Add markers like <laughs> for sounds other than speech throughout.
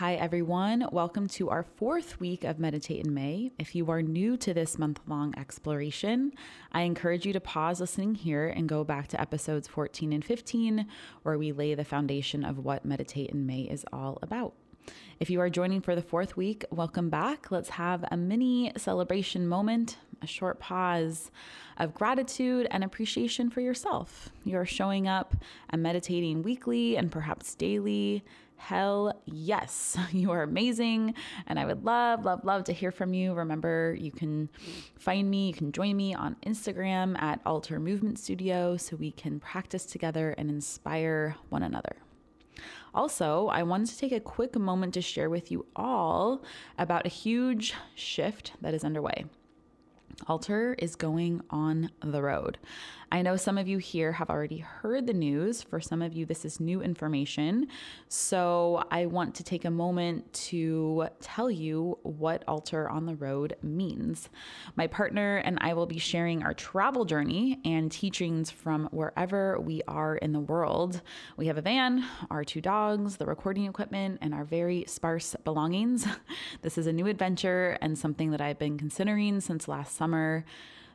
Hi, everyone. Welcome to our fourth week of Meditate in May. If you are new to this month long exploration, I encourage you to pause listening here and go back to episodes 14 and 15, where we lay the foundation of what Meditate in May is all about. If you are joining for the fourth week, welcome back. Let's have a mini celebration moment, a short pause of gratitude and appreciation for yourself. You're showing up and meditating weekly and perhaps daily Hell yes, <laughs> you are amazing. And I would love, love, love to hear from you. Remember, you can find me, you can join me on Instagram at Alter Movement Studio so we can practice together and inspire one another. Also, I wanted to take a quick moment to share with you all about a huge shift that is underway. Alter is going on the road. I know some of you here have already heard the news. For some of you, this is new information. So I want to take a moment to tell you what Alter on the Road means. My partner and I will be sharing our travel journey and teachings from wherever we are in the world. We have a van, our two dogs, the recording equipment, and our very sparse belongings. <laughs> This is a new adventure and something that I've been considering since last summer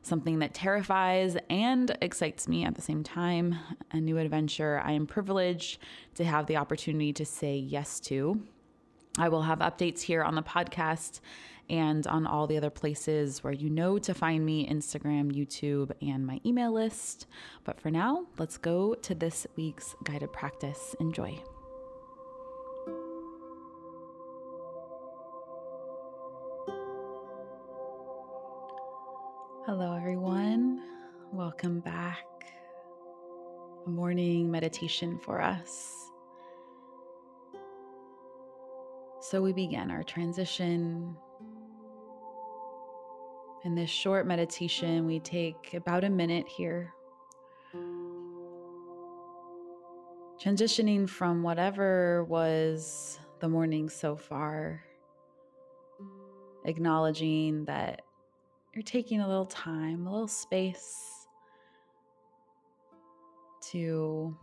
something that terrifies and excites me at the same time, a new adventure I am privileged to have the opportunity to say yes to. I will have updates here on the podcast and on all the other places where you know to find me Instagram, YouTube, and my email list. But for now, let's go to this week's guided practice. Enjoy. Hello, everyone. Welcome back. A morning meditation for us. So, we begin our transition. In this short meditation, we take about a minute here, transitioning from whatever was the morning so far, acknowledging that you're taking a little time, a little space to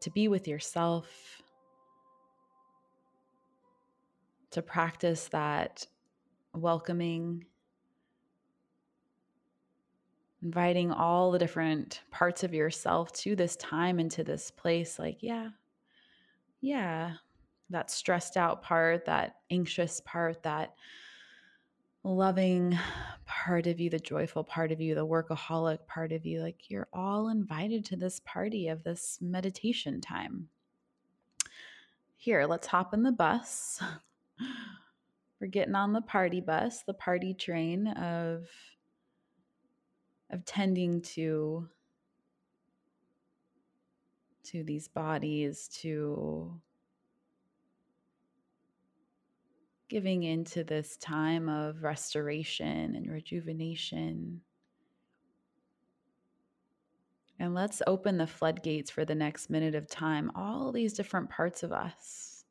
to be with yourself, to practice that welcoming inviting all the different parts of yourself to this time and to this place. Like yeah yeah that stressed out part that anxious part that loving part of you, the joyful part of you, the workaholic part of you. Like you're all invited to this party of this meditation time. Here, let's hop in the bus. <laughs> We're getting on the party bus, the party train of of tending to to these bodies to giving into this time of restoration and rejuvenation. And let's open the floodgates for the next minute of time, all these different parts of us.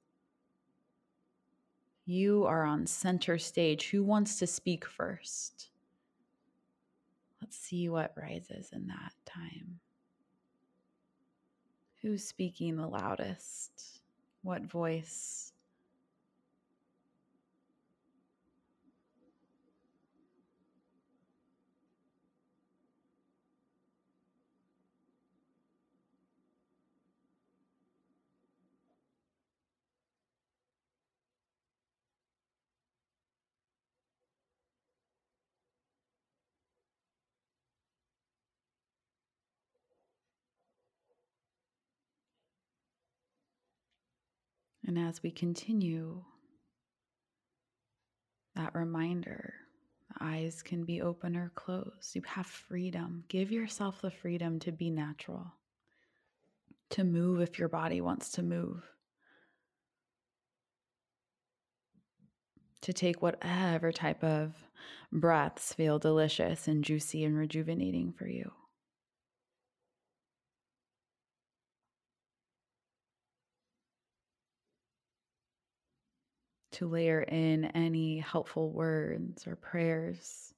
You are on center stage. Who wants to speak first? Let's see what rises in that time. Who's speaking the loudest? What voice? And as we continue, that reminder eyes can be open or closed. You have freedom. Give yourself the freedom to be natural, to move if your body wants to move, to take whatever type of breaths feel delicious and juicy and rejuvenating for you. To layer in any helpful words or prayers.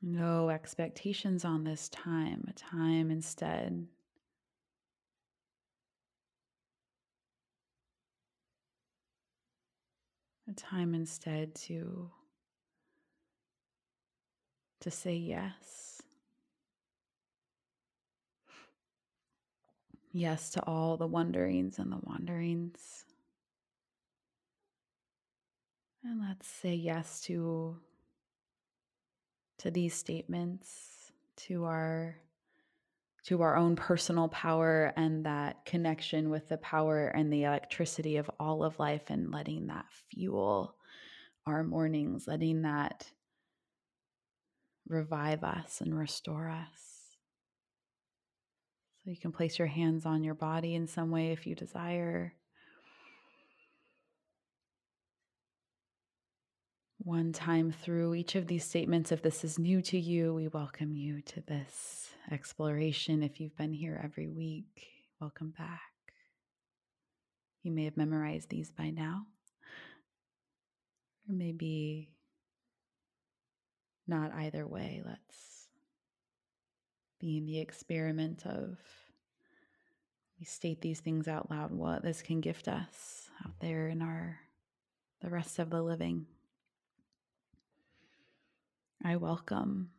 No expectations on this time, a time instead a time instead to to say yes yes to all the wonderings and the wanderings and let's say yes to to these statements to our to our own personal power and that connection with the power and the electricity of all of life and letting that fuel our mornings, letting that revive us and restore us. You can place your hands on your body in some way if you desire. One time through each of these statements, if this is new to you, we welcome you to this exploration. If you've been here every week, welcome back. You may have memorized these by now, or maybe not either way. Let's be in the experiment of we state these things out loud, what this can gift us out there in our the rest of the living. I welcome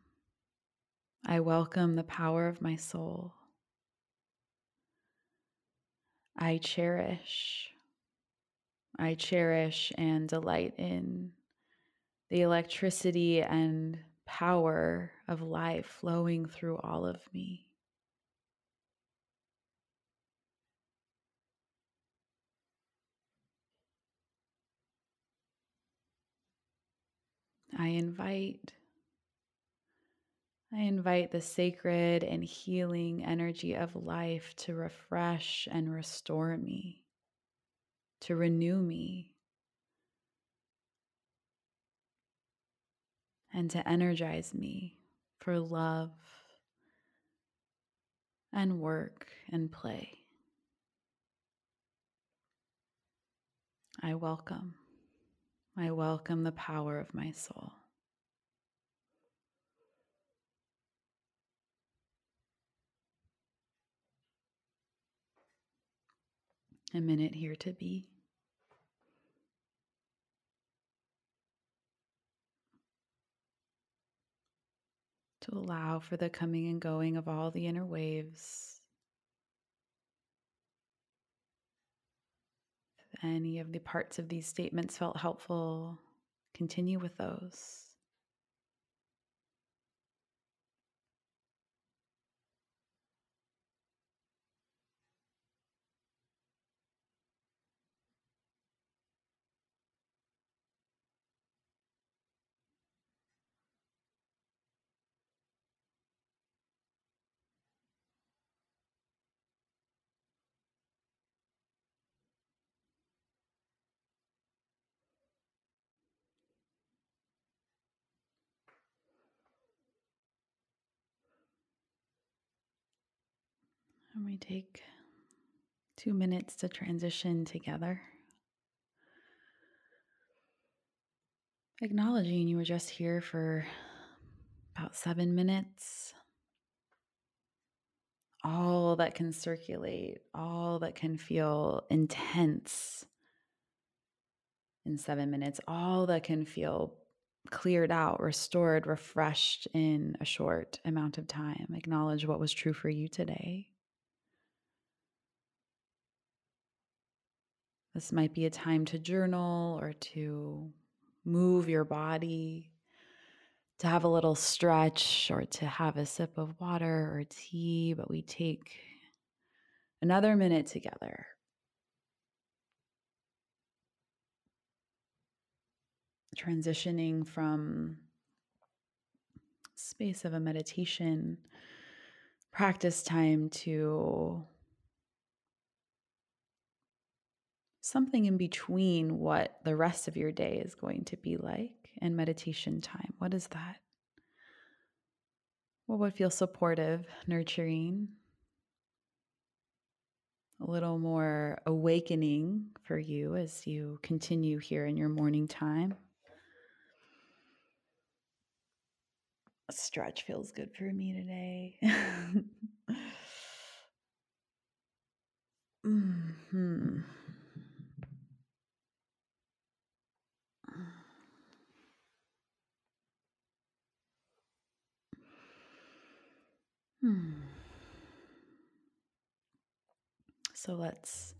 I welcome the power of my soul. I cherish, I cherish and delight in the electricity and power of life flowing through all of me. I invite I invite the sacred and healing energy of life to refresh and restore me, to renew me, and to energize me for love and work and play. I welcome. I welcome the power of my soul. a minute here to be. To allow for the coming and going of all the inner waves. If any of the parts of these statements felt helpful, continue with those. And we take two minutes to transition together. Acknowledging you were just here for about seven minutes. All that can circulate, all that can feel intense in seven minutes, all that can feel cleared out, restored, refreshed in a short amount of time. Acknowledge what was true for you today. This might be a time to journal or to move your body, to have a little stretch or to have a sip of water or tea, but we take another minute together. Transitioning from space of a meditation practice time to something in between what the rest of your day is going to be like and meditation time. What is that? What would feel supportive, nurturing, a little more awakening for you as you continue here in your morning time? A stretch feels good for me today. <laughs> hmm Hmm. So let's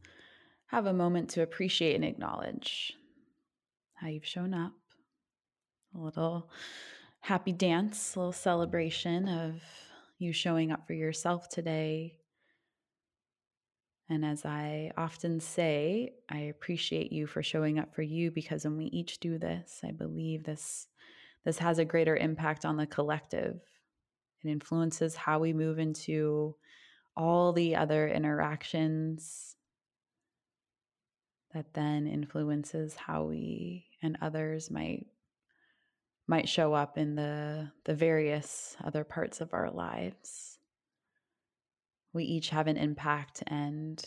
have a moment to appreciate and acknowledge how you've shown up. A little happy dance, a little celebration of you showing up for yourself today. And as I often say, I appreciate you for showing up for you because when we each do this, I believe this this has a greater impact on the collective. It influences how we move into all the other interactions that then influences how we and others might might show up in the the various other parts of our lives. We each have an impact and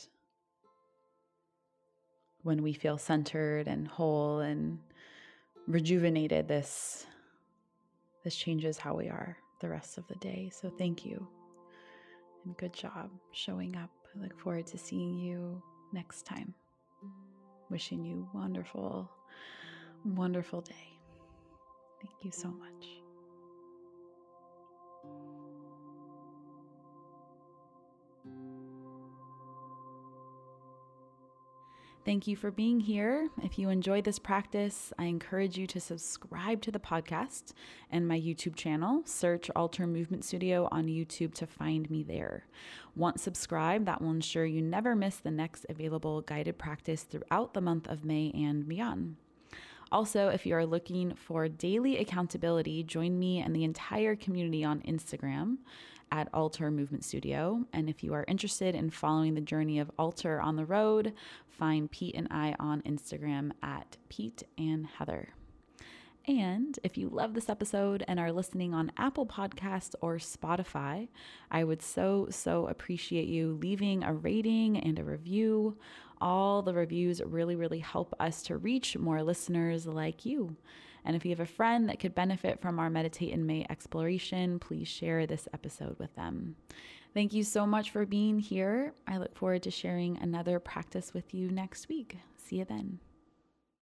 when we feel centered and whole and rejuvenated this this changes how we are the rest of the day. So thank you. And good job showing up. I look forward to seeing you next time. Wishing you wonderful wonderful day. Thank you so much Thank you for being here. If you enjoyed this practice, I encourage you to subscribe to the podcast and my YouTube channel. Search Alter Movement Studio on YouTube to find me there. Once subscribed, that will ensure you never miss the next available guided practice throughout the month of May and beyond. Also, if you are looking for daily accountability, join me and the entire community on Instagram at Alter Movement Studio. And if you are interested in following the journey of Alter on the road, find Pete and I on Instagram at Pete and Heather. And if you love this episode and are listening on Apple Podcasts or Spotify, I would so, so appreciate you leaving a rating and a review. All the reviews really, really help us to reach more listeners like you. And if you have a friend that could benefit from our Meditate in May exploration, please share this episode with them. Thank you so much for being here. I look forward to sharing another practice with you next week. See you then.